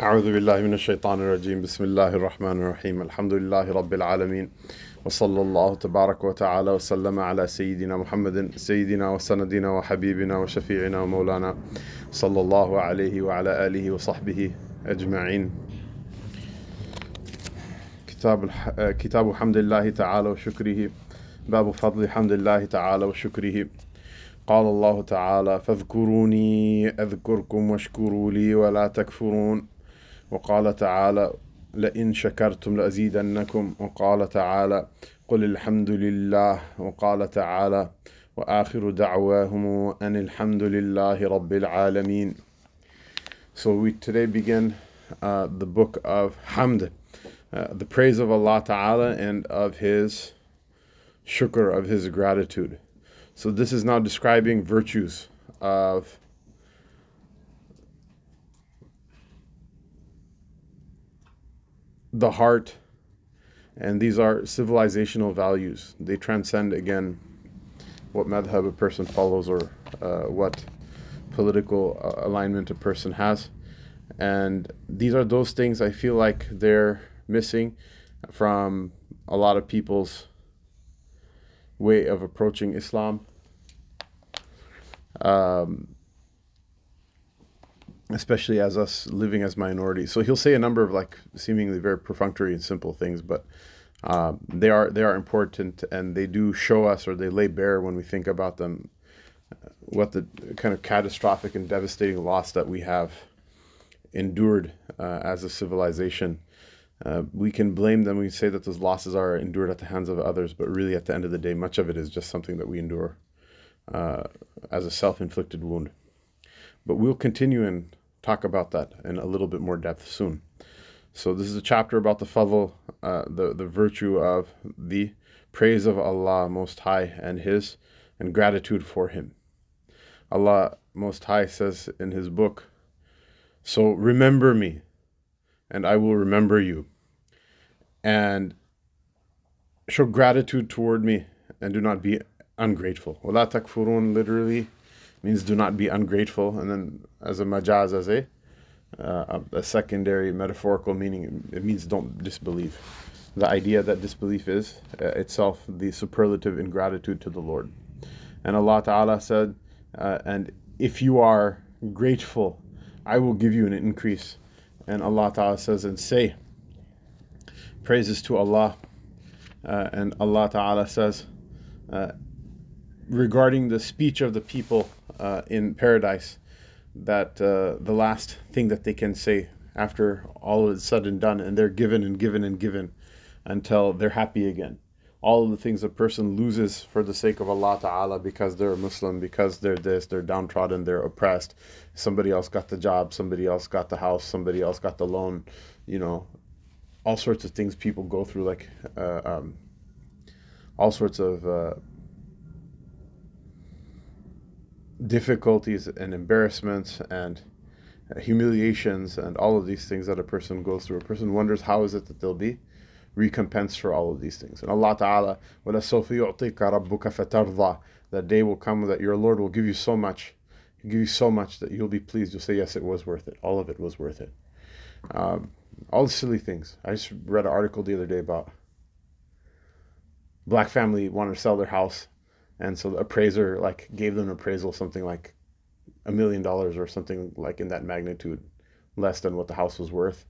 أعوذ بالله من الشيطان الرجيم. بسم الله الرحمن الرحيم. الحمد لله رب العالمين. وصلى الله تبارك وتعالى وسلم على سيدنا محمد سيدنا وسندنا وحبيبنا وشفيعنا ومولانا صلى الله عليه وعلى آله وصحبه أجمعين. كتاب. كتاب حمد الله تعالى وشكره. باب فضل حمد الله تعالى وشكره. قال الله تعالى فاذكروني أذكركم واشكروا لي ولا تكفرون. وقال تعالى لئن شكرتم لأزيدنكم وقال تعالى قل الحمد لله وقال تعالى وآخر دعواهم أن الحمد لله رب العالمين So we today begin uh, the book of Hamd, uh, the praise of Allah Ta'ala and of His shukr, of His gratitude. So this is now describing virtues of the heart, and these are civilizational values. They transcend again what madhab a person follows or uh, what political uh, alignment a person has. And these are those things I feel like they're missing from a lot of people's way of approaching Islam. Um, especially as us living as minorities. So he'll say a number of like seemingly very perfunctory and simple things, but uh, they are they are important and they do show us or they lay bare when we think about them uh, what the kind of catastrophic and devastating loss that we have endured uh, as a civilization. Uh, we can blame them. We say that those losses are endured at the hands of others, but really, at the end of the day, much of it is just something that we endure uh, as a self-inflicted wound. But we'll continue and talk about that in a little bit more depth soon. So this is a chapter about the fadl, uh, the the virtue of the praise of Allah Most High and His and gratitude for Him. Allah Most High says in His book, "So remember me, and I will remember you, and show gratitude toward me, and do not be ungrateful." وَلَا تَكْفُرُونَ literally means do not be ungrateful, and then as a majaz, as a uh, a secondary metaphorical meaning, it means don't disbelieve. The idea that disbelief is uh, itself the superlative ingratitude to the Lord. And Allah Ta'ala said, uh, and if you are grateful, I will give you an increase. And Allah Ta'ala says, and say, praises to Allah. Uh, and Allah Ta'ala says, uh, regarding the speech of the people uh, in paradise that uh, the last thing that they can say after all is said and done, and they're given and given and given until they're happy again. All of the things a person loses for the sake of Allah Ta'ala because they're a Muslim, because they're this, they're downtrodden, they're oppressed. Somebody else got the job, somebody else got the house, somebody else got the loan, you know, all sorts of things people go through, like uh, um, all sorts of uh, difficulties and embarrassments and humiliations and all of these things that a person goes through. A person wonders how is it that they'll be recompensed for all of these things. And Allah Ta'ala, that day will come that your Lord will give you so much. He'll give you so much that you'll be pleased. You'll say, yes, it was worth it. All of it was worth it. Um, all the silly things. I just read an article the other day about black family wanted to sell their house and so the appraiser like gave them an appraisal something like a million dollars or something like in that magnitude less than what the house was worth.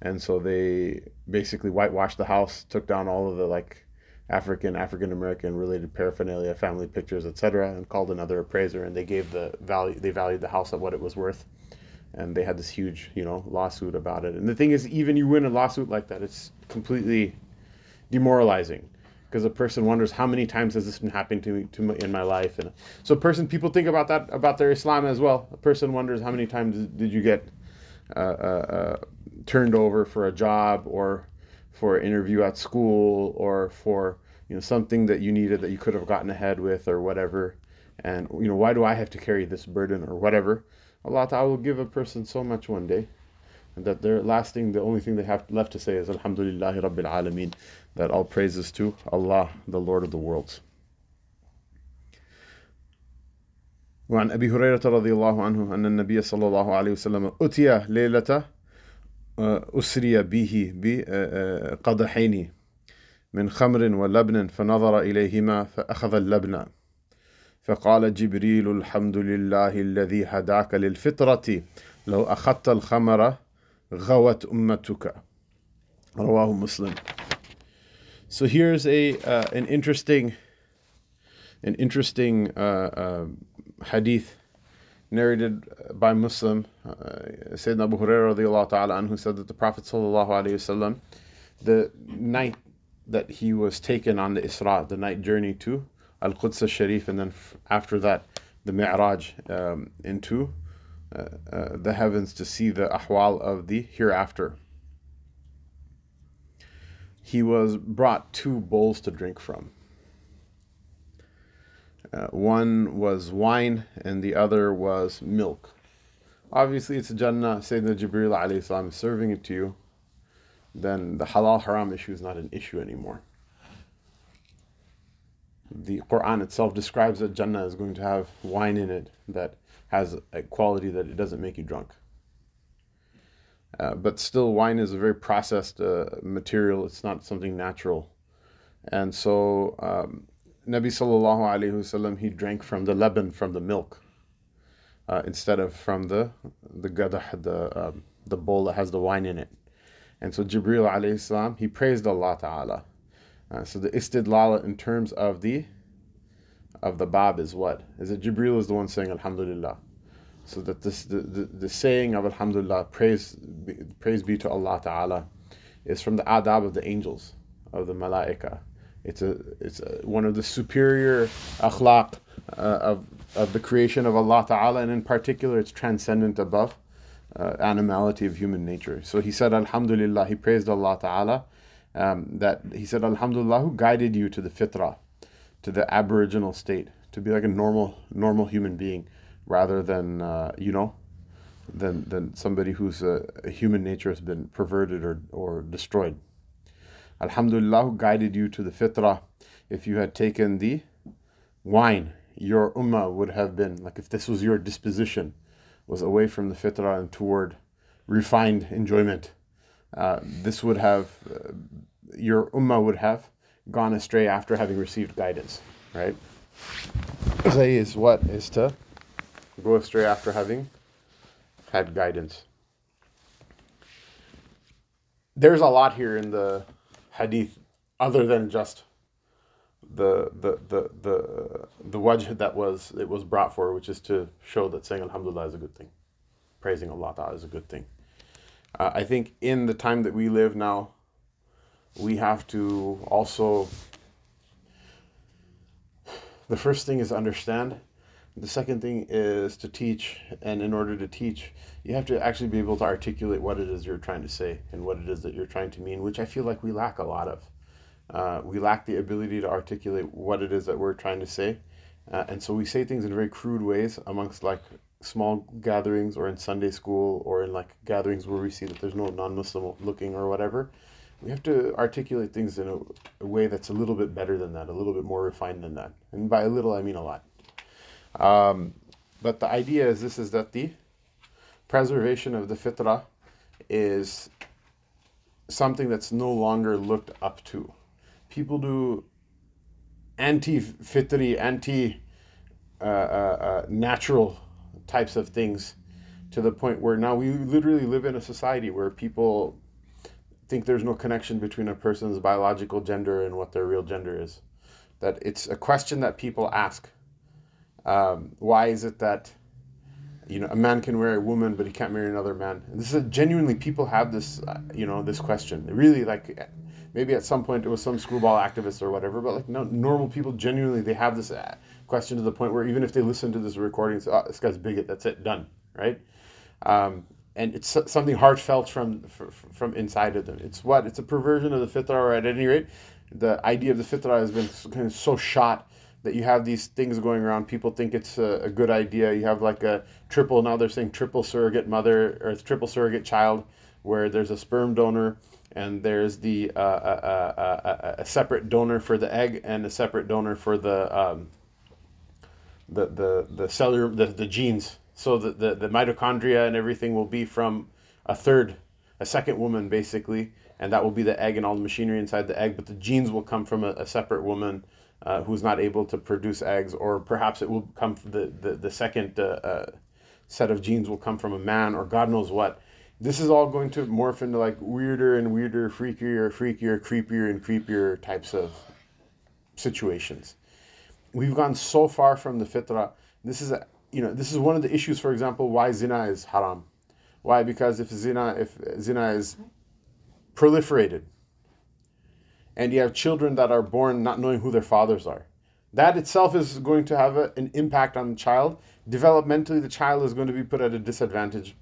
And so they basically whitewashed the house took down all of the like african african american related paraphernalia family pictures etc and called another appraiser. And they gave the value they valued the house at what it was worth. And they had this huge you know lawsuit about it. And the thing is even you win a lawsuit like that it's completely demoralizing because a person wonders how many times has this been happening to me to my, in my life and so person people think about that about their islam as well. A person wonders how many times did you get uh, uh, uh, turned over for a job or for an interview at school or for you know something that you needed that you could have gotten ahead with or whatever. And you know why do i have to carry this burden or whatever? Allah ta'ala will give a person so much one day and that their last thing, the only thing they have left to say is Alhamdulillah Rabbil Alameen, that all praises to Allah, the Lord of the worlds. وعن أبي هريرة رضي الله عنه أن النبي صلى الله عليه وسلم أتي ليلة أسري به بقدحين من خمر ولبن فنظر إليهما فأخذ اللبن. فقال جبريل الحمد لله الذي هداك للفطرة لو أخذت الخمر غوت أمتك. رواه مسلم. So here's a uh, an interesting an interesting uh, uh, hadith narrated by Muslim. Uh, Sayyidina Abu Hurairah ta'ala anhu said that the Prophet sallallahu alaihi wasallam, the night that he was taken on the Isra, the night journey to Al-Quds al-Sharif, and then f- after that, the Mi'raj um, into uh, uh, the heavens to see the ahwal of the hereafter. He was brought two bowls to drink from. Uh, one was wine and the other was milk. Obviously, it's Jannah. Sayyidina Jibreel alayhi salam is serving it to you. Then the halal haram issue is not an issue anymore. The Quran itself describes that Jannah is going to have wine in it that has a quality that it doesn't make you drunk. Uh, but still, wine is a very processed uh, material. It's not something natural. And so, um, Nabi sallallahu alayhi wasallam, he drank from the leban, from the milk, uh, instead of from the the gadah, the um, the bowl that has the wine in it. And so Jibril alayhi salam, he praised Allah Ta'ala. Uh, so the istidlala in terms of the of the bab is what? Is it? Jibril is the one saying Alhamdulillah. So that this the, the, the saying of Alhamdulillah, praise praise be to Allah Ta'ala, is from the adab of the angels, of the malaika. It's a it's a, one of the superior akhlaq uh, of of the creation of Allah Ta'ala, and in particular, it's transcendent above uh, animality of human nature. So he said, Alhamdulillah, he praised Allah Ta'ala. Um, that he said, Alhamdulillah, who guided you to the fitrah, to the aboriginal state, to be like a normal normal human being, rather than uh, you know, than than somebody whose uh, human nature has been perverted or or destroyed. Alhamdulillah, who guided you to the fitrah. If you had taken the wine, your ummah would have been like if this was your disposition, was away from the fitrah and toward refined enjoyment. Uh, this would have uh, your ummah would have gone astray after having received guidance, right? Zay is what is to go astray after having had guidance. There's a lot here in the hadith other than just the the the the the wajh that was it was brought for, which is to show that saying Alhamdulillah is a good thing, praising Allah is a good thing. Uh, I think in the time that we live now, we have to also. The first thing is understand. The second thing is to teach, and in order to teach, you have to actually be able to articulate what it is you're trying to say and what it is that you're trying to mean, which I feel like we lack a lot of. Uh, we lack the ability to articulate what it is that we're trying to say. Uh, and so we say things in very crude ways amongst like small gatherings or in Sunday school or in like gatherings where we see that there's no non Muslim looking or whatever. We have to articulate things in a, a, way that's a little bit better than that, a little bit more refined than that. And by a little, I mean a lot. Um, but the idea is this is that the preservation of the fitrah is something that's no longer looked up to people do anti-fitri, anti uh, uh, uh, natural types of things to the point where now we literally live in a society where people think there's no connection between a person's biological gender and what their real gender is. That it's a question that people ask. Um, why is it that you know a man can marry a woman but he can't marry another man? And this is genuinely people have this uh, you know this question. Really like maybe at some point it was some screwball activist or whatever, but like no normal people genuinely they have this uh, question to the point where even if they listen to this recording, say, oh, this guy's bigot, that's it, done, right? Um, and it's something heartfelt from from inside of them. It's what it's a perversion of the fitrah, or at any rate, the idea of the fitrah has been kind of so shot that you have these things going around. People think it's a, a, good idea. You have like a triple now they're saying triple surrogate mother or triple surrogate child, where there's a sperm donor and there's the uh, uh, uh, a separate donor for the egg and a separate donor for the um, the the the cellular the, the genes. So the, the the mitochondria and everything will be from a third a second woman basically, and that will be the egg and all the machinery inside the egg. But the genes will come from a, a separate woman uh, who's not able to produce eggs, or perhaps it will come from the the, the second uh, uh, set of genes will come from a man, or God knows what. This is all going to morph into like weirder and weirder, freakier, freakier, creepier and creepier types of situations. We've gone so far from the fitrah. This is a, you know this is one of the issues. For example, why zina is haram. Why? Because if zina if zina is proliferated, and you have children that are born not knowing who their fathers are, that itself is going to have a, an impact on the child. Developmentally, the child is going to be put at a disadvantage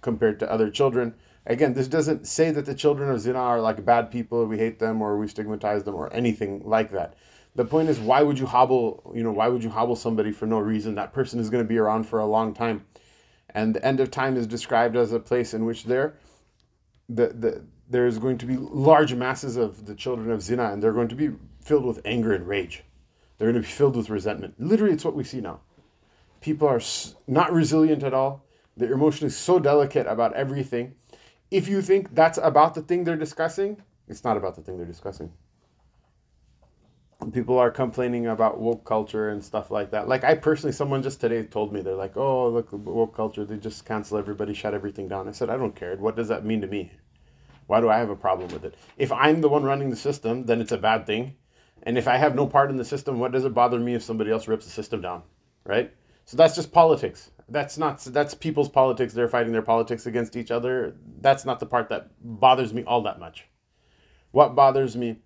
compared to other children. Again, this doesn't say that the children of zina are like bad people, we hate them, or we stigmatize them, or anything like that. The point is, why would you hobble? You know, why would you hobble somebody for no reason? That person is going to be around for a long time, and the end of time is described as a place in which there, the the there's going to be large masses of the children of zina, and they're going to be filled with anger and rage. They're going to be filled with resentment. Literally, it's what we see now. People are not resilient at all. They're emotionally so delicate about everything. If you think that's about the thing they're discussing, it's not about the thing they're discussing people are complaining about woke culture and stuff like that. Like I personally, someone just today told me they're like, "Oh, look, woke culture. They just cancel everybody, shut everything down." I said, "I don't care. What does that mean to me? Why do I have a problem with it? If I'm the one running the system, then it's a bad thing. And if I have no part in the system, what does it bother me if somebody else rips the system down, right? So that's just politics. That's not that's people's politics. They're fighting their politics against each other. That's not the part that bothers me all that much. What bothers me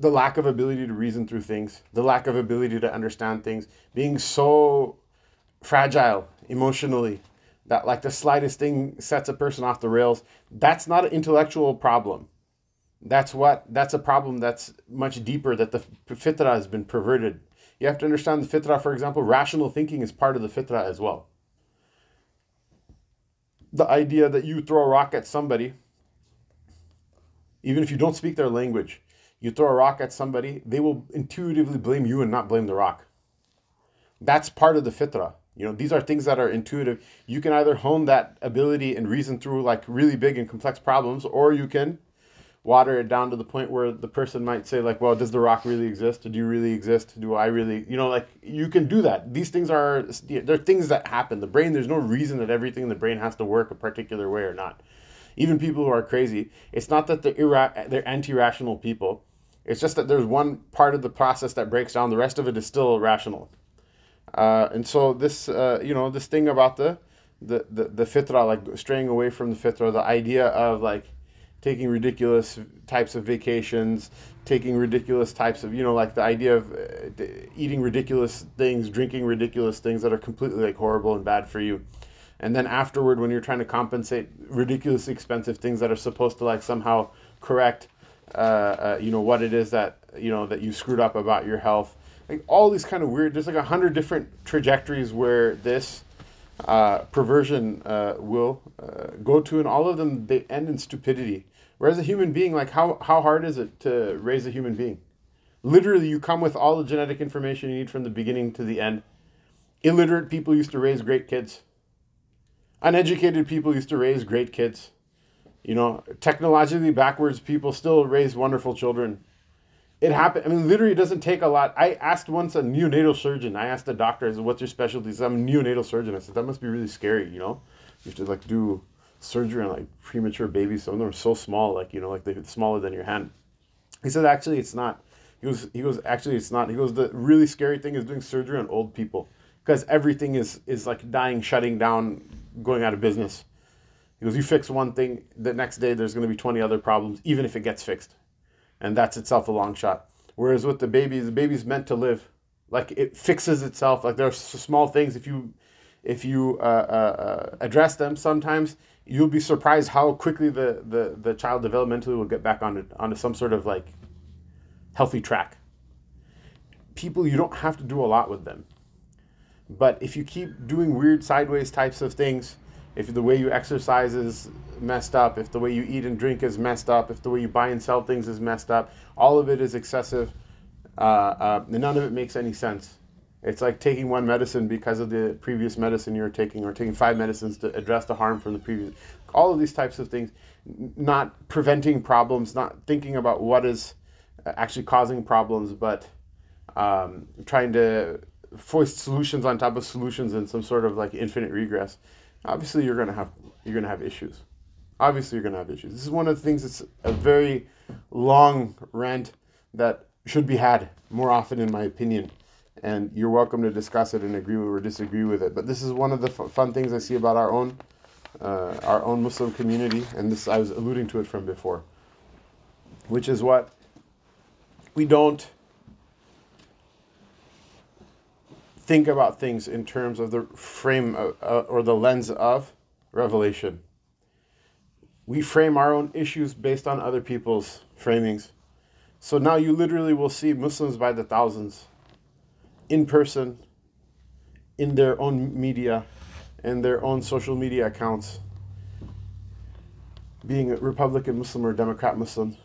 the lack of ability to reason through things, the lack of ability to understand things, being so fragile emotionally that like the slightest thing sets a person off the rails. That's not an intellectual problem. That's what that's a problem that's much deeper that the fitra has been perverted. You have to understand the fitra, for example, rational thinking is part of the fitra as well. The idea that you throw a rock at somebody, even if you don't speak their language, you throw a rock at somebody, they will intuitively blame you and not blame the rock. That's part of the fitra. You know, these are things that are intuitive. You can either hone that ability and reason through like really big and complex problems, or you can water it down to the point where the person might say like, well, does the rock really exist? Do you really exist? Do I really, you know, like you can do that. These things are, they're things that happen. The brain, there's no reason that everything in the brain has to work a particular way or not. Even people who are crazy, it's not that they're, ira- they're anti-rational people it's just that there's one part of the process that breaks down. The rest of it is still rational. Uh, and so this, uh, you know, this thing about the, the, the, the fitra, like straying away from the fitra, the idea of like taking ridiculous types of vacations, taking ridiculous types of, you know, like the idea of uh, eating ridiculous things, drinking ridiculous things that are completely like horrible and bad for you. And then afterward, when you're trying to compensate ridiculously expensive things that are supposed to like somehow correct uh, uh, you know what it is that you know that you screwed up about your health like all these kind of weird there's like a hundred different trajectories where this uh, perversion uh, will uh, go to and all of them they end in stupidity. Whereas a human being like how, how hard is it to raise a human being? Literally you come with all the genetic information you need from the beginning to the end. Illiterate people used to raise great kids. Uneducated people used to raise great kids. You know, technologically backwards people still raise wonderful children. It happened. I mean, literally, it doesn't take a lot. I asked once a neonatal surgeon. I asked the doctor, "I said, what's your specialty?" "I'm a neonatal surgeon." I said, "That must be really scary, you know. You have to like do surgery on like premature babies. Some of them are so small, like you know, like they're smaller than your hand." He said, "Actually, it's not." He goes, "He goes, actually, it's not." He goes, "The really scary thing is doing surgery on old people because everything is is like dying, shutting down, going out of business." He goes, you fix one thing, the next day there's going to be 20 other problems, even if it gets fixed. And that's itself a long shot. Whereas with the baby, the baby's meant to live. Like it fixes itself. Like there are small things. If you if you uh, uh, uh, address them, sometimes you'll be surprised how quickly the, the, the child developmentally will get back onto, onto some sort of like healthy track. People, you don't have to do a lot with them. But if you keep doing weird sideways types of things, if the way you exercise is messed up, if the way you eat and drink is messed up, if the way you buy and sell things is messed up, all of it is excessive. Uh, uh, none of it makes any sense. It's like taking one medicine because of the previous medicine you're taking, or taking five medicines to address the harm from the previous. all of these types of things, not preventing problems, not thinking about what is actually causing problems, but um, trying to foist solutions on top of solutions in some sort of like infinite regress. Obviously, you're gonna have you're gonna have issues. Obviously, you're gonna have issues. This is one of the things that's a very long rant that should be had more often, in my opinion. And you're welcome to discuss it and agree with or disagree with it. But this is one of the f- fun things I see about our own uh, our own Muslim community, and this I was alluding to it from before, which is what we don't think about things in terms of the frame of, uh, or the lens of revelation. We frame our own issues based on other people's framings. So now you literally will see Muslims by the thousands in person, in their own media, and their own social media accounts, being a Republican Muslim or Democrat Muslim,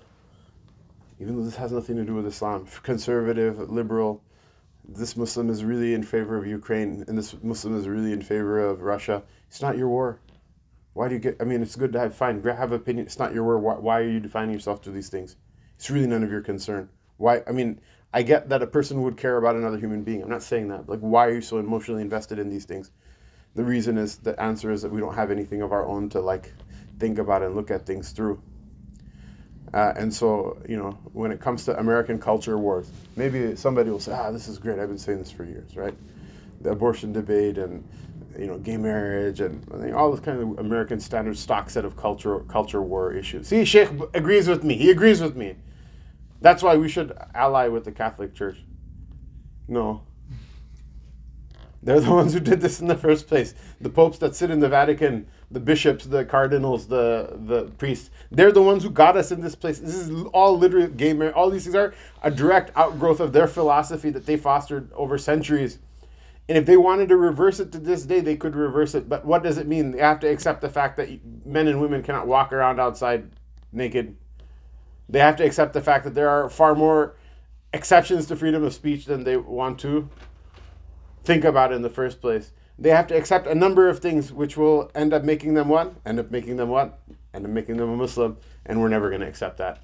even though this has nothing to do with Islam, conservative, liberal, this Muslim is really in favor of Ukraine and this Muslim is really in favor of Russia. It's not your war. Why do you get? I mean, it's good to have fine, have opinion. It's not your war. Why, why are you defining yourself to these things? It's really none of your concern. Why? I mean, I get that a person would care about another human being. I'm not saying that. Like, why are you so emotionally invested in these things? The reason is the answer is that we don't have anything of our own to like think about and look at things through. Uh, and so, you know, when it comes to American culture wars, maybe somebody will say, ah, this is great. I've been saying this for years, right? The abortion debate and, you know, gay marriage and all this kind of American standard stock set of culture culture war issues. See, Sheikh agrees with me. He agrees with me. That's why we should ally with the Catholic Church. No, they're the ones who did this in the first place. The popes that sit in the Vatican, the bishops, the cardinals, the the priests, they're the ones who got us in this place. This is all literally gay marriage. All these things are a direct outgrowth of their philosophy that they fostered over centuries. And if they wanted to reverse it to this day, they could reverse it. But what does it mean? They have to accept the fact that men and women cannot walk around outside naked. They have to accept the fact that there are far more exceptions to freedom of speech than they want to think about in the first place. They have to accept a number of things which will end up making them what? End up making them what? End up making them a Muslim, and we're never going to accept that.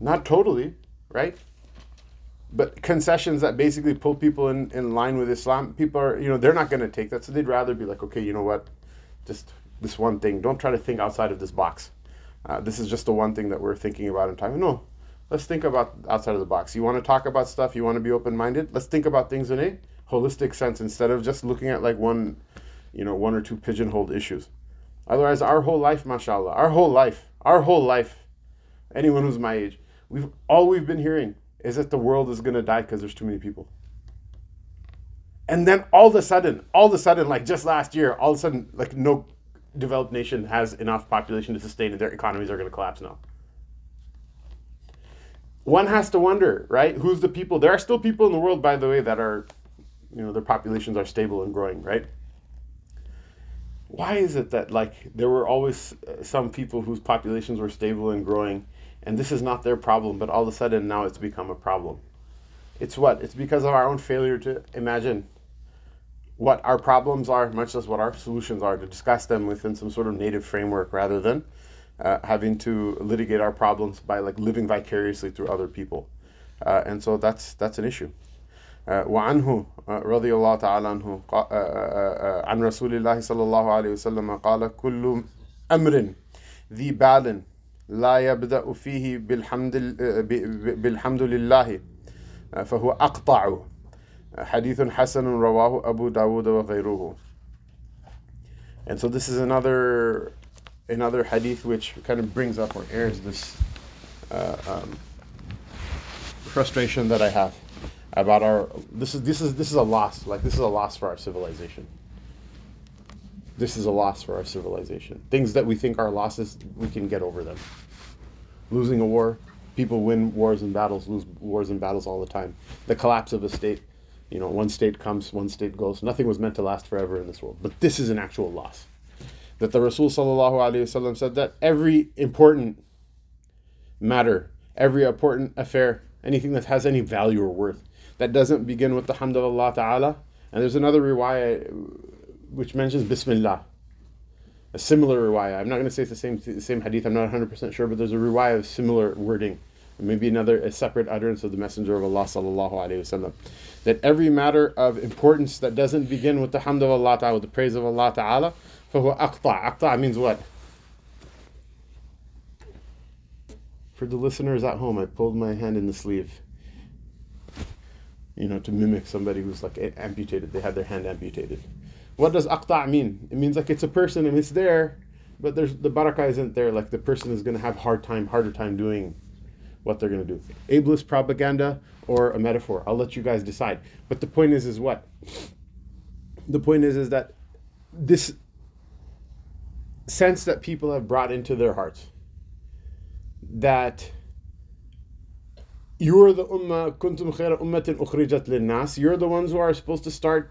Not totally, right? But concessions that basically pull people in, in line with Islam, people are, you know, they're not going to take that. So they'd rather be like, okay, you know what? Just this one thing. Don't try to think outside of this box. Uh, this is just the one thing that we're thinking about in time. No, let's think about outside of the box. You want to talk about stuff, you want to be open minded, let's think about things in a holistic sense instead of just looking at like one, you know, one or two pigeonholed issues. Otherwise, our whole life, mashallah, our whole life, our whole life, anyone who's my age, we've all we've been hearing is that the world is gonna die because there's too many people. And then all of a sudden, all of a sudden, like just last year, all of a sudden, like no developed nation has enough population to sustain it. Their economies are going to collapse now one has to wonder, right? Who's the people? There are still people in the world, by the way, that are, you know, their populations are stable and growing, right? Why is it that like there were always uh, some people whose populations were stable and growing, and this is not their problem, but all of a sudden now it's become a problem? It's what? It's because of our own failure to imagine what our problems are, much less what our solutions are, to discuss them within some sort of native framework rather than uh, having to litigate our problems by like living vicariously through other people, uh, and so that's that's an issue. وعنه رضي الله تعالى عنه. عن رسول الله صلى الله عليه وسلم قال كل أمر ذي بال لا يبدأ فيه بالحمد بالحمد لله فهو أقطع. حديث حسن رواه أبو داود وغيره. And so this is another another hadith which kind of brings up or airs this uh, um, frustration that I have. About our this is this is this is a loss like this is a loss for our civilization. This is a loss for our civilization. Things that we think are losses we can get over them. Losing a war people win wars and battles lose wars and battles all the time. The collapse of a state you know one state comes one state goes. Nothing was meant to last forever in this world. But this is an actual loss. That the Rasul sallallahu said that every important matter, every important affair, anything that has any value or worth, that doesn't begin with the hamd of Allah Ta'ala. And there's another riwayah which mentions Bismillah. a similar riwayah. I'm not going to say it's the same the same hadith. I'm not 100 percent sure, but there's a riwayah of similar wording, maybe another a separate utterance of the Messenger of Allah sallallahu alaihi wasallam, that every matter of importance that doesn't begin with the hamd of Allah Taala, with the praise of Allah Taala, فهو أقطع. Aqta means what? For the listeners at home, I pulled my hand in the sleeve. You know, to mimic somebody who's like amputated. They had their hand amputated. What does aqta' mean? It means like it's a person and it's there, but there's the barakah isn't there. Like the person is going to have hard time, harder time doing what they're going to do. Ableist propaganda or a metaphor. I'll let you guys decide. But the point is, is what? The point is, is that this sense that people have brought into their hearts that you're the ummah kuntum khayra ummatin ukhrijat linnas. You're the ones who are supposed to start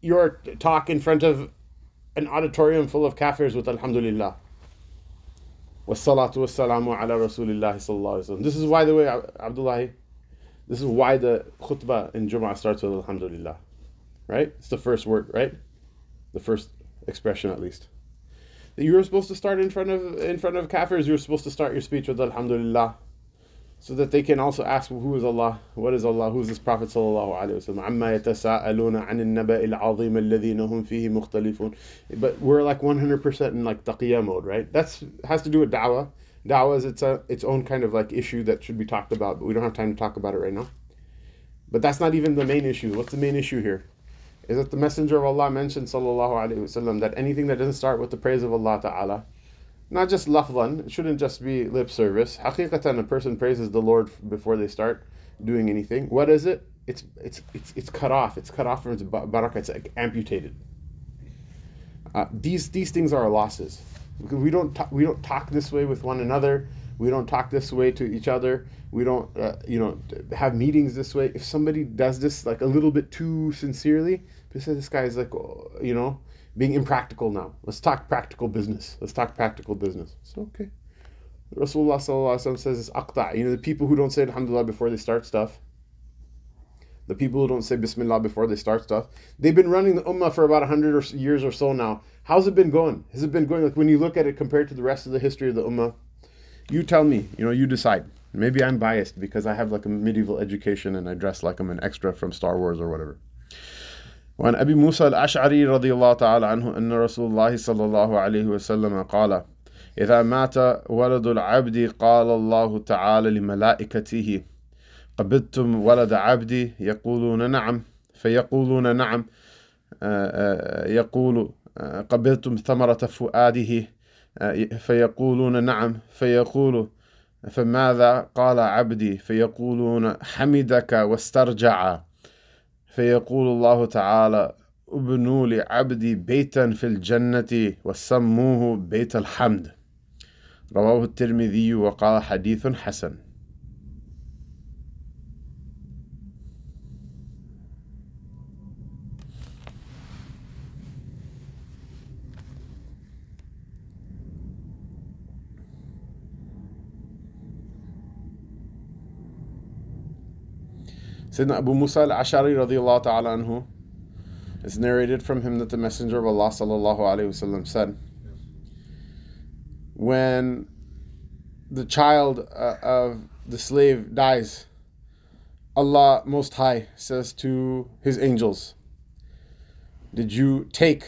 your talk in front of an auditorium full of kafirs with alhamdulillah. Wassalatu wassalamu ala rasulillah sallallahu alaihi wasallam this is why the way abdullah this is why the khutbah in Jum'ah starts with alhamdulillah right? It's the first word right? The first expression at least. You were supposed to start in front of in front of kafirs. You were supposed to start your speech with Alhamdulillah, so that they can also ask, "Who is Allah? What is Allah? Who is this Prophet sallallahu alaihi wasallam?" عَمَّا يَتَسَاءَلُونَ عَنِ النَّبَإِ الْعَظِيمِ الَّذِينَ هُمْ فِيهِ مُخْتَلِفُونَ But we're like 100% in like taqiyya mode, right? That's has to do with da'wah. Da'wah is its a, its own kind of like issue that should be talked about, but we don't have time to talk about it right now. But that's not even the main issue. What's the main issue here? is that the Messenger of Allah mentioned sallallahu alaihi wasallam that anything that doesn't start with the praise of Allah Ta'ala, not just lafzan, it shouldn't just be lip service. Haqiqatan, a person praises the Lord before they start doing anything. What is it? It's it's it's, it's cut off. It's cut off from its barakah. It's like amputated. Uh, these these things are losses. We don't talk, we don't talk this way with one another. We don't talk this way to each other. We don't, uh, you know, have meetings this way. If somebody does this like a little bit too sincerely, because this guy is like, oh, you know, being impractical now. Let's talk practical business. Let's talk practical business. It's okay. Rasulullah sallallahu says it's aqta. You know, the people who don't say Alhamdulillah before they start stuff, the people who don't say Bismillah before they start stuff, they've been running the Ummah for about 100 years or so now. How's it been going? Has it been going, like when you look at it compared to the rest of the history of the Ummah? You tell me, you know, you decide. Maybe I'm biased because I have like a medieval education and I dress like I'm an extra from Star Wars or whatever. وعن أبي موسى الأشعري رضي الله تعالى عنه أن رسول الله صلى الله عليه وسلم قال إذا مات ولد العبد قال الله تعالى لملائكته قبضتم ولد عبدي يقولون نعم. فيقولون نعم يقول قبضتم ثمرة فؤاده؟ فيقولون نعم. فيقول فماذا؟ قال عبدي. فيقولون حمدك واسترجع. فيقول الله تعالى ابنوا لعبدي بيتا في الجنة وسموه بيت الحمد رواه الترمذي وقال حديث حسن. Sayyidina Abu Musa al-Ashari radiallahu ta'ala anhu, it's narrated from him that the Messenger of Allah sallallahu alayhi wasallam said, when the child uh, of the slave dies, Allah Most High says to His angels, Did you take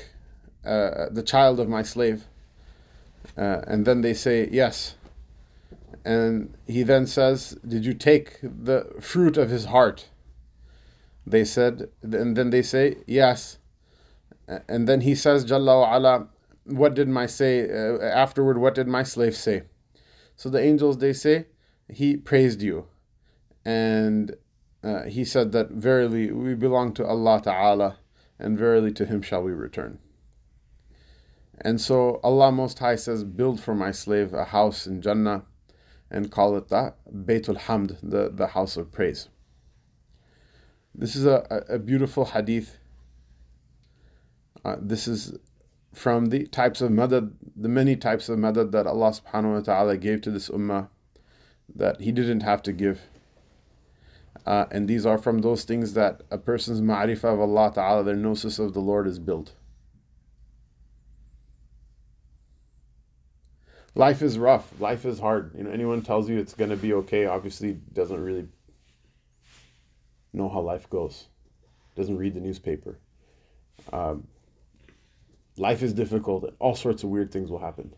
uh, the child of my slave? Uh, and then they say, Yes. And He then says, Did you take the fruit of his heart? They said, and then they say, yes. And then he says, Jalla ala, what did my say, uh, afterward, what did my slave say? So the angels, they say, he praised you. And uh, he said that, verily, we belong to Allah Ta'ala, and verily to him shall we return. And so Allah Most High says, build for my slave a house in Jannah, and call it that, Baytul Hamd, the, the house of praise. This is a, a beautiful hadith. Uh, this is from the types of madad, the many types of madad that Allah subhanahu wa ta'ala gave to this ummah that He didn't have to give. Uh, and these are from those things that a person's ma'rifah of Allah ta'ala, their gnosis of the Lord is built. life is rough. Life is hard. You know, anyone tells you it's going to be okay, obviously doesn't really know how life goes. Doesn't read the newspaper. Um, life is difficult. And all sorts of weird things will happen.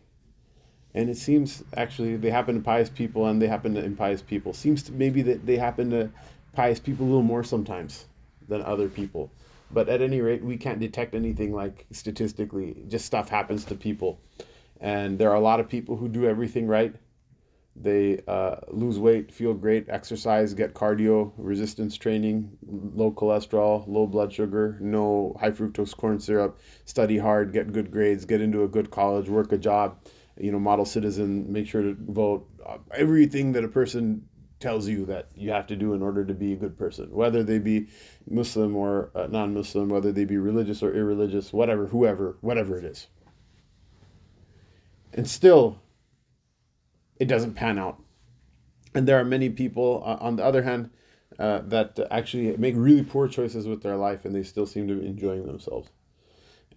And it seems actually they happen to pious people and they happen to impious people. Seems to maybe that they happen to pious people a little more sometimes than other people. But at any rate, we can't detect anything like statistically. Just stuff happens to people. And there are a lot of people who do everything right. They uh, lose weight, feel great, exercise, get cardio, resistance training, low cholesterol, low blood sugar, no high fructose corn syrup, study hard, get good grades, get into a good college, work a job, you know, model citizen, make sure to vote. Uh, everything that a person tells you that you have to do in order to be a good person, whether they be Muslim or uh, non Muslim, whether they be religious or irreligious, whatever, whoever, whatever it is. And still, it doesn't pan out. And there are many people, uh, on the other hand, uh, that actually make really poor choices with their life and they still seem to be enjoying themselves.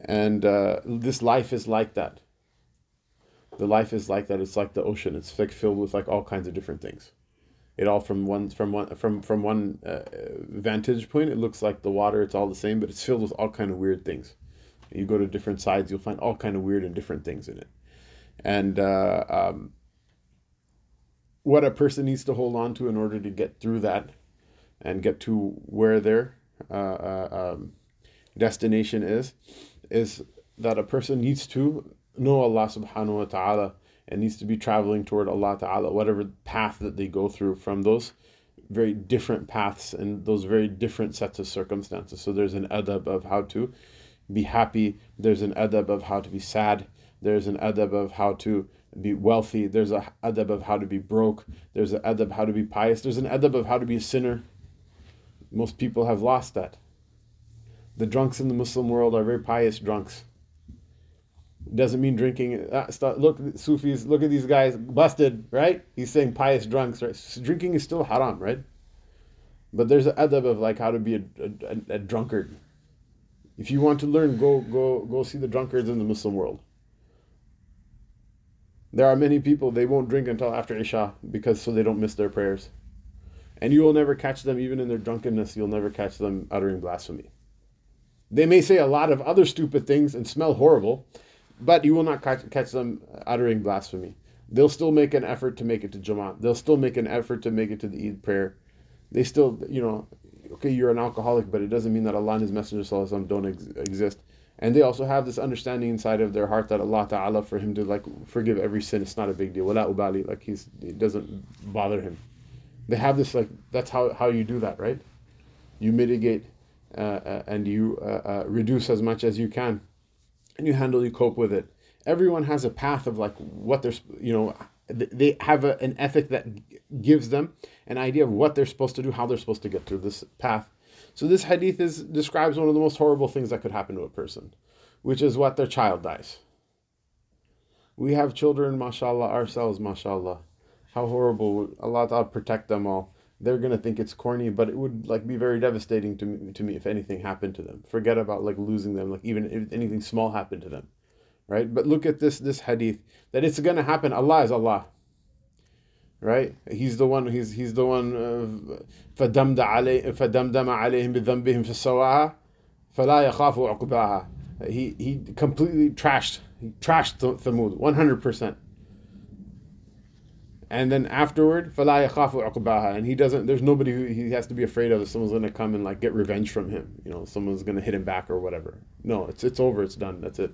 And uh, this life is like that. The life is like that. It's like the ocean. It's like filled with like all kinds of different things it all from one from one from from one uh, vantage point it looks like the water it's all the same but it's filled with all kind of weird things you go to different sides you'll find all kind of weird and different things in it and uh, um, what a person needs to hold on to in order to get through that and get to where their uh, uh um, destination is is that a person needs to know Allah subhanahu wa ta'ala and needs to be traveling toward Allah Ta'ala, whatever path that they go through from those very different paths and those very different sets of circumstances. So there's an adab of how to be happy, there's an adab of how to be sad, there's an adab of how to be wealthy, there's a adab of how to be broke, there's an adab how to be pious, there's an adab of how to be a sinner. Most people have lost that. The drunks in the Muslim world are very pious drunks doesn't mean drinking. Uh, start, look, Sufis, look at these guys busted, right? He's saying pious drunks, right? Drinking is still haram, right? But there's an adab of like how to be a, a, a, drunkard. If you want to learn, go go go see the drunkards in the Muslim world. There are many people they won't drink until after Isha because so they don't miss their prayers. And you will never catch them even in their drunkenness, you'll never catch them uttering blasphemy. They may say a lot of other stupid things and smell horrible, but you will not catch, catch them uttering blasphemy. They'll still make an effort to make it to Jamaat. They'll still make an effort to make it to the Eid prayer. They still, you know, okay, you're an alcoholic, but it doesn't mean that Allah and His Messenger don't ex- exist. And they also have this understanding inside of their heart that Allah Ta'ala, for Him to like forgive every sin, it's not a big deal. Wala ubali, like He's, it doesn't bother Him. They have this, like, that's how, how you do that, right? You mitigate uh, uh, and you uh, uh reduce as much as you can and you handle, you cope with it. Everyone has a path of like what they're, you know, they have a, an ethic that gives them an idea of what they're supposed to do, how they're supposed to get through this path. So this hadith is describes one of the most horrible things that could happen to a person, which is what their child dies. We have children, mashallah, ourselves, mashallah. How horrible! Allah Ta'ala protect them all they're gonna think it's corny, but it would like be very devastating to me, to me if anything happened to them. Forget about like losing them, like even if anything small happened to them, right? But look at this this hadith that it's gonna happen. Allah is Allah, right? He's the one. He's he's the one. فدمد عليه فدمدم عليهم بذنبهم فسواها فلا يخاف عقباها. He he completely trashed. He trashed Thamud one hundred percent and then afterward, فَلَا يَخَافُ عُقْبَاهَا And he doesn't, there's nobody who he has to be afraid of if someone's going to come and like get revenge from him. You know, someone's going to hit him back or whatever. No, it's it's over, it's done, that's it.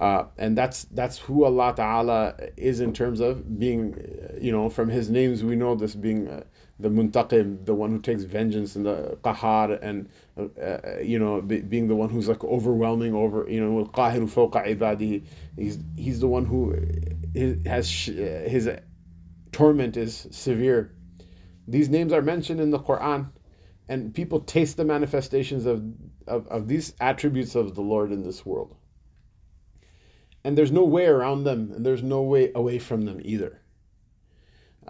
Uh, and that's that's who Allah Ta'ala is in terms of being, you know, from His names we know this being uh, the Muntaqim, the one who takes vengeance, and the Qahar, and, uh, uh, you know, be, being the one who's like overwhelming over, you know, Qahiru fawqa. He's, he's the one who has his torment is severe. These names are mentioned in the Quran, and people taste the manifestations of, of, of these attributes of the Lord in this world. And there's no way around them, and there's no way away from them either.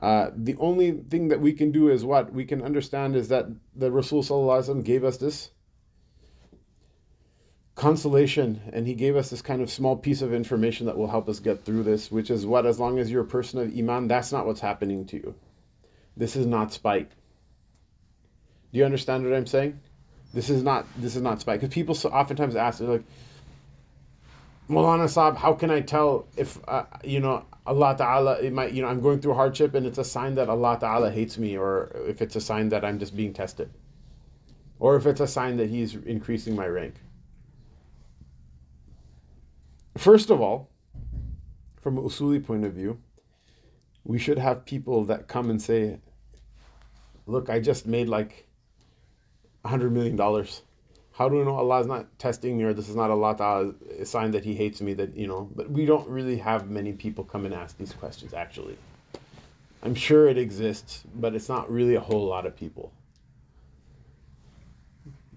Uh, the only thing that we can do is what we can understand is that the Rasul gave us this consolation and he gave us this kind of small piece of information that will help us get through this which is what as long as you're a person of iman that's not what's happening to you. This is not spite. Do you understand what i'm saying? This is not this is not spite. Because people so oftentimes ask they're like Molana Saab, how can I tell if uh, you know Allah Ta'ala it might you know I'm going through hardship and it's a sign that Allah Ta'ala hates me or if it's a sign that I'm just being tested or if it's a sign that he's increasing my rank First of all, from an usuli point of view, we should have people that come and say, look, I just made like $100 million. How do we know Allah is not testing me or this is not Allah a sign that He hates me? That, you know, but we don't really have many people come and ask these questions actually. I'm sure it exists, but it's not really a whole lot of people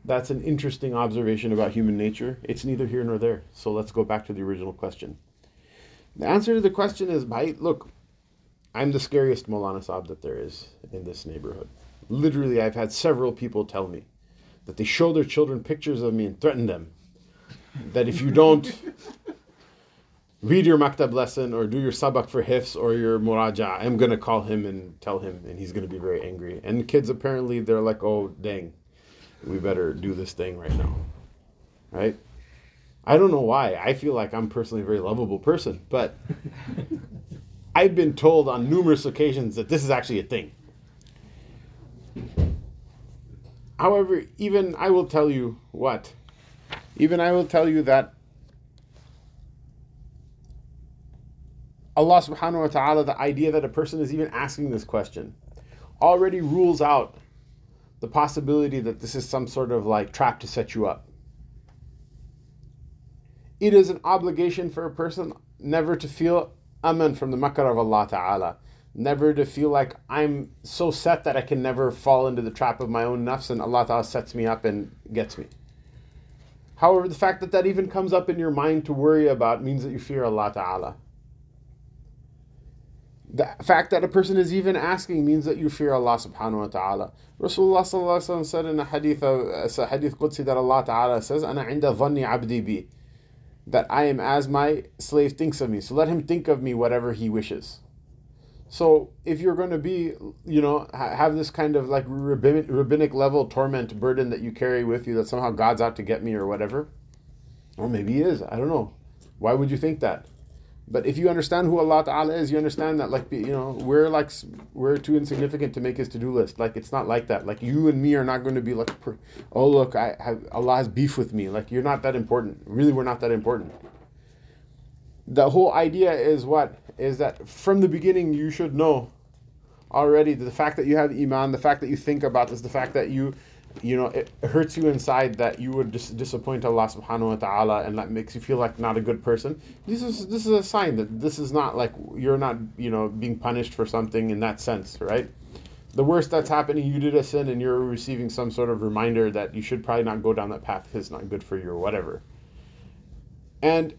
that's an interesting observation about human nature. It's neither here nor there. So let's go back to the original question. The answer to the question is, by look, I'm the scariest Molana Saab that there is in this neighborhood. Literally, I've had several people tell me that they show their children pictures of me and threaten them that if you don't read your maktab lesson or do your sabak for hifz or your muraja, I'm going to call him and tell him, and he's going to be very angry. And the kids apparently, they're like, oh, dang we better do this thing right now. Right? I don't know why. I feel like I'm personally a very lovable person, but I've been told on numerous occasions that this is actually a thing. However, even I will tell you what? Even I will tell you that Allah subhanahu wa ta'ala, the idea that a person is even asking this question, already rules out the possibility that this is some sort of like trap to set you up. It is an obligation for a person never to feel aman from the makar of Allah Ta'ala. Never to feel like I'm so set that I can never fall into the trap of my own nafs and Allah Ta'ala sets me up and gets me. However, the fact that that even comes up in your mind to worry about means that you fear Allah Ta'ala. The fact that a person is even asking means that you fear Allah subhanahu wa ta'ala. Rasulullah sallallahu said in a hadith, uh, a hadith Qudsi that Allah ta'ala says, Ana inda dhanni abdi bi. That I am as my slave thinks of me. So let him think of me whatever he wishes. So if you're going to be, you know, have this kind of like rabbinic, rabbinic level torment burden that you carry with you that somehow God's out to get me or whatever, or maybe he is, I don't know. Why would you think that? But if you understand who Allah Ta'ala is, you understand that like you know, we're like we're too insignificant to make his to-do list. Like it's not like that. Like you and me are not going to be like oh look, I have Allah has beef with me. Like you're not that important. Really we're not that important. The whole idea is what? Is that from the beginning you should know already the fact that you have iman, the fact that you think about this, the fact that you you know, it hurts you inside that you would dis- disappoint Allah subhanahu wa ta'ala and that makes you feel like not a good person. This is this is a sign that this is not like you're not, you know, being punished for something in that sense, right? The worst that's happening, you did a sin and you're receiving some sort of reminder that you should probably not go down that path because it's not good for you or whatever. And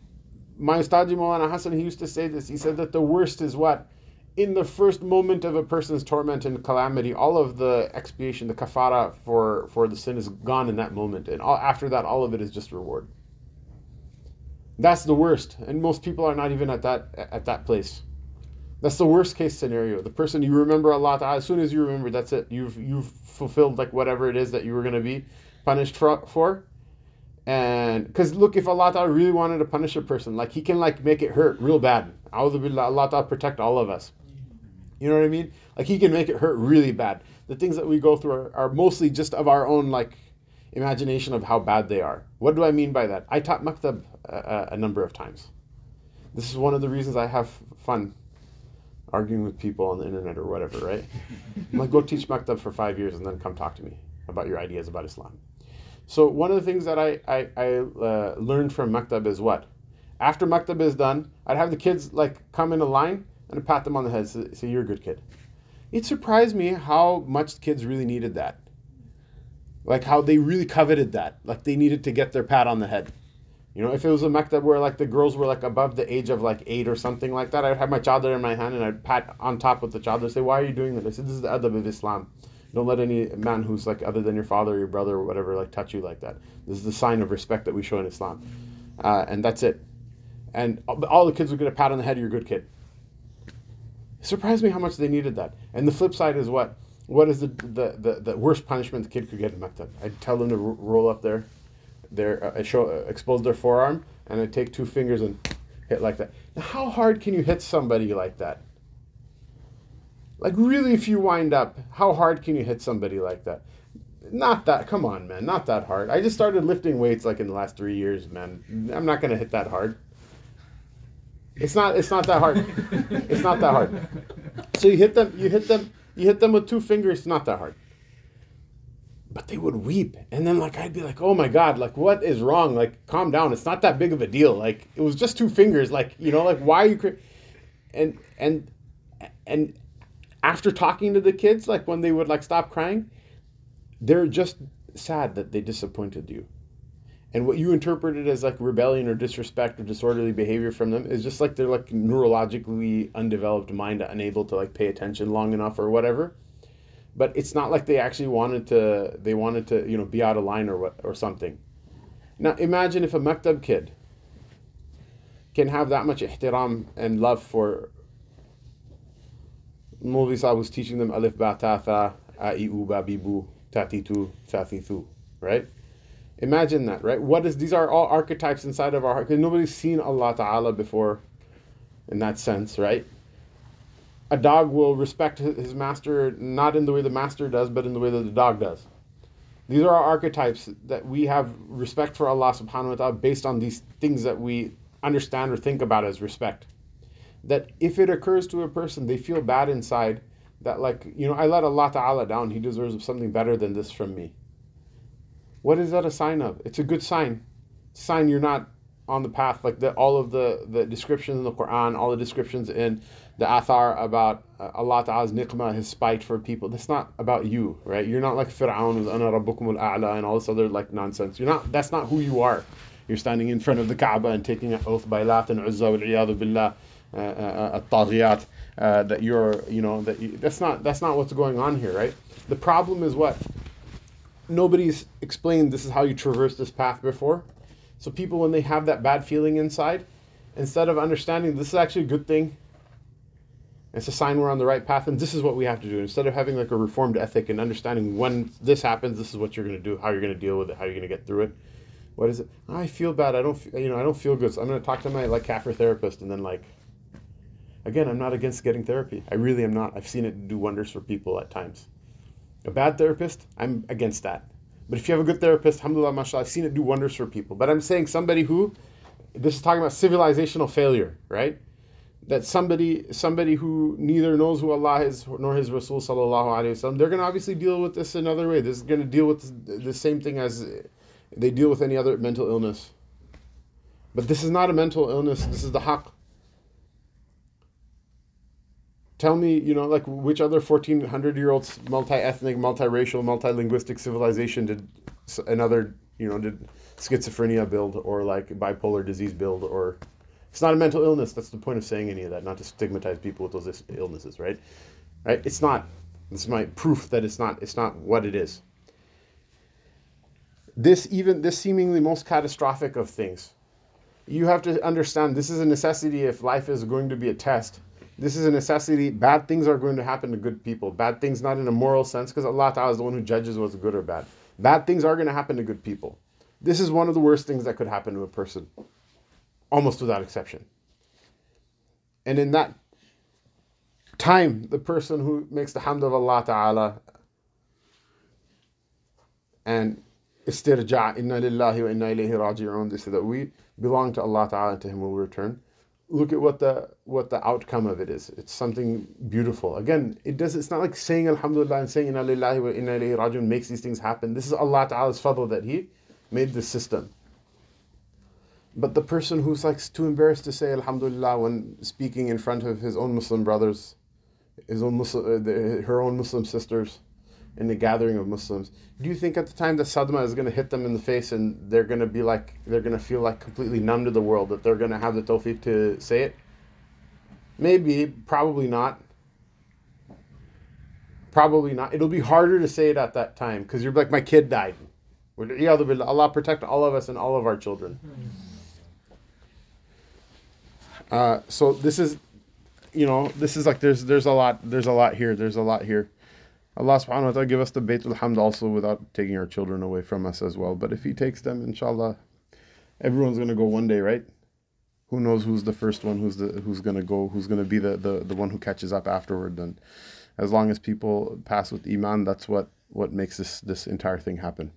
my Ustadi Maulana Hassan, he used to say this. He said that the worst is what? in the first moment of a person's torment and calamity, all of the expiation, the kafara for, for the sin is gone in that moment. And all, after that, all of it is just reward. That's the worst. And most people are not even at that at that place. That's the worst case scenario. The person you remember Allah Ta'ala, as soon as you remember, that's it. You've you've fulfilled like whatever it is that you were gonna be punished for, for. And because look, if Allah Ta'ala really wanted to punish a person, like he can like make it hurt real bad. Allah Ta'ala protect all of us. You know what I mean? Like he can make it hurt really bad. The things that we go through are, are mostly just of our own like imagination of how bad they are. What do I mean by that? I taught maktab a, a number of times. This is one of the reasons I have fun arguing with people on the internet or whatever, right? I'm like, go teach maktab for five years and then come talk to me about your ideas about Islam. So one of the things that I, I, I uh, learned from maktab is what? After maktab is done, I'd have the kids like come in a line and pat them on the head, say, say you're a good kid. It surprised me how much kids really needed that. Like how they really coveted that. Like they needed to get their pat on the head. You know, if it was a maktab where like the girls were like above the age of like eight or something like that, I'd have my chadar in my hand and I'd pat on top of the chadar say, Why are you doing that? I said, This is the adab of Islam. Don't let any man who's like other than your father or your brother or whatever like touch you like that. This is the sign of respect that we show in Islam, uh, and that's it. And all the kids would get a pat on the head. You're a good kid. It surprised me how much they needed that. And the flip side is what? What is the the, the, the worst punishment the kid could get in maktab? I'd tell them to roll up their their uh, show uh, expose their forearm, and I take two fingers and hit like that. Now, how hard can you hit somebody like that? Like really, if you wind up, how hard can you hit somebody like that? Not that. Come on, man. Not that hard. I just started lifting weights like in the last three years, man. I'm not gonna hit that hard. It's not. It's not that hard. it's not that hard. So you hit them. You hit them. You hit them with two fingers. Not that hard. But they would weep, and then like I'd be like, "Oh my god! Like what is wrong? Like calm down. It's not that big of a deal. Like it was just two fingers. Like you know, like why are you?" Cr-? And and and after talking to the kids, like when they would like stop crying, they're just sad that they disappointed you. And what you interpreted as like rebellion or disrespect or disorderly behavior from them is just like they're like neurologically undeveloped mind, unable to like pay attention long enough or whatever. But it's not like they actually wanted to. They wanted to, you know, be out of line or what or something. Now imagine if a maktab kid can have that much ihtiram and love for Maulvi I was teaching them alif ba ta tha a i u ba bi bu tatitu tathitu, right? Imagine that, right? What is these are all archetypes inside of our heart because nobody's seen Allah Ta'ala before in that sense, right? A dog will respect his master not in the way the master does, but in the way that the dog does. These are our archetypes that we have respect for Allah subhanahu wa ta'ala based on these things that we understand or think about as respect that if it occurs to a person, they feel bad inside that, like, you know, I let Allah Ta'ala down. He deserves something better than this from me. What is that a sign of? It's a good sign. Sign you're not on the path. Like the, all of the, the descriptions in the Quran, all the descriptions in the Athar about uh, Allah Ta'ala's niqmah, his spite for people. That's not about you, right? You're not like Fir'aun with Ana Rabbukum al-A'la and all this other like nonsense. You're not, that's not who you are. You're standing in front of the Kaaba and taking an oath by Lat and Uzza wal billah at-taghiyat, uh, uh, that you're, you know, that you, that's not that's not what's going on here, right? The problem is what nobody's explained. This is how you traverse this path before. So people, when they have that bad feeling inside, instead of understanding this is actually a good thing, it's a sign we're on the right path, and this is what we have to do. Instead of having like a reformed ethic and understanding when this happens, this is what you're going to do, how you're going to deal with it, how you're going to get through it. What is it? I feel bad. I don't, you know, I don't feel good. So I'm going to talk to my like kafir therapist, and then like Again, I'm not against getting therapy. I really am not. I've seen it do wonders for people at times. A bad therapist, I'm against that. But if you have a good therapist, alhamdulillah, mashallah, I've seen it do wonders for people. But I'm saying somebody who, this is talking about civilizational failure, right? That somebody somebody who neither knows who Allah is nor His Rasul sallallahu alaihi wasallam, they're going to obviously deal with this another way. This is going to deal with the same thing as they deal with any other mental illness. But this is not a mental illness. This is the haqq. Tell me, you know, like which other 1400 year old multi-ethnic, multiracial, multilinguistic civilization did another, you know, did schizophrenia build or like bipolar disease build or it's not a mental illness. That's the point of saying any of that, not to stigmatize people with those illnesses, right? Right? It's not. This is my proof that it's not. It's not what it is. This even this seemingly most catastrophic of things, you have to understand. This is a necessity if life is going to be a test this is a necessity. Bad things are going to happen to good people. Bad things, not in a moral sense, because Allah Ta'ala is the one who judges what's good or bad. Bad things are going to happen to good people. This is one of the worst things that could happen to a person, almost without exception. And in that time, the person who makes the hamd of Allah Ta'ala and istirja, inna lillahi wa inna ilayhi raji'un, they say that we belong to Allah Ta'ala and to Him will return look at what the what the outcome of it is. It's something beautiful. Again, it does. It's not like saying Alhamdulillah and saying Inna lillahi wa inna ilayhi rajiun makes these things happen. This is Allah Ta'ala's fadl that He made this system. But the person who's like too embarrassed to say Alhamdulillah when speaking in front of his own Muslim brothers, his own Muslim, uh, her own Muslim sisters, in the gathering of Muslims. Do you think at the time the sadma is going to hit them in the face and they're going to be like, they're going to feel like completely numb to the world, that they're going to have the tawfiq to say it? Maybe, probably not. Probably not. It'll be harder to say it at that time because you're like, my kid died. Allah protect all of us and all of our children. Uh, so this is, you know, this is like there's there's a lot there's a lot here there's a lot here. Allah subhanahu wa ta'ala give us the Baytul Hamd also without taking our children away from us as well. But if He takes them, inshallah, everyone's gonna go one day, right? Who knows who's the first one, who's the who's gonna go, who's gonna be the, the, the one who catches up afterward. And as long as people pass with Iman, that's what, what makes this this entire thing happen.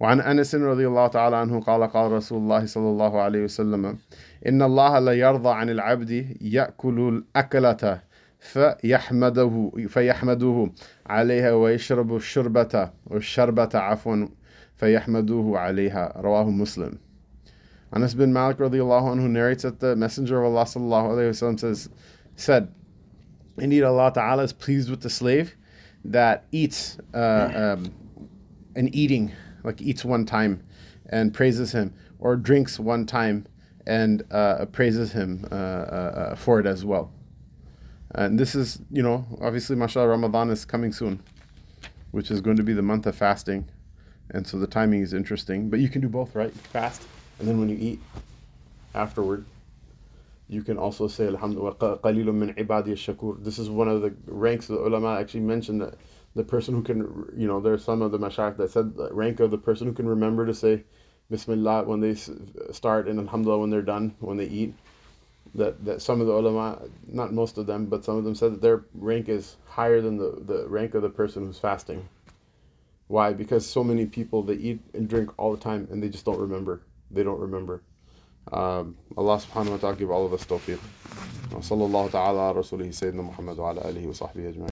وعن انس رضي الله تعالى عنه قال قال رسول الله صلى الله عليه وسلم ان الله لا يرضى عن العبد ياكل الاكله فيحمده فيحمده عليها ويشرب الشربة والشربة عفوا فيحمده عليها رواه مسلم Anas bin Malik radiallahu anhu narrates that the Messenger of Allah sallallahu alayhi wasallam says, said, Indeed, Allah Ta'ala is pleased with the slave that eats uh, um, an eating, like eats one time and praises him, or drinks one time and uh, praises him uh, uh, for it as well. And this is, you know, obviously, mashallah, Ramadan is coming soon, which is going to be the month of fasting. And so the timing is interesting. But you can do both, right? Fast, and then when you eat afterward, you can also say, Alhamdulillah, qalilun min ibadi shakur. This is one of the ranks of the ulama actually mentioned that the person who can, you know, there's some of the mashayikh that said the rank of the person who can remember to say Bismillah when they start and Alhamdulillah when they're done, when they eat that, that some of the ulama, not most of them, but some of them said that their rank is higher than the, the rank of the person who's fasting. Why? Because so many people they eat and drink all the time and they just don't remember. They don't remember. Um, Allah subhanahu wa ta'ala give all of us tawfiq. وصلى الله تعالى على رسوله سيدنا محمد وعلى آله وصحبه أجمعين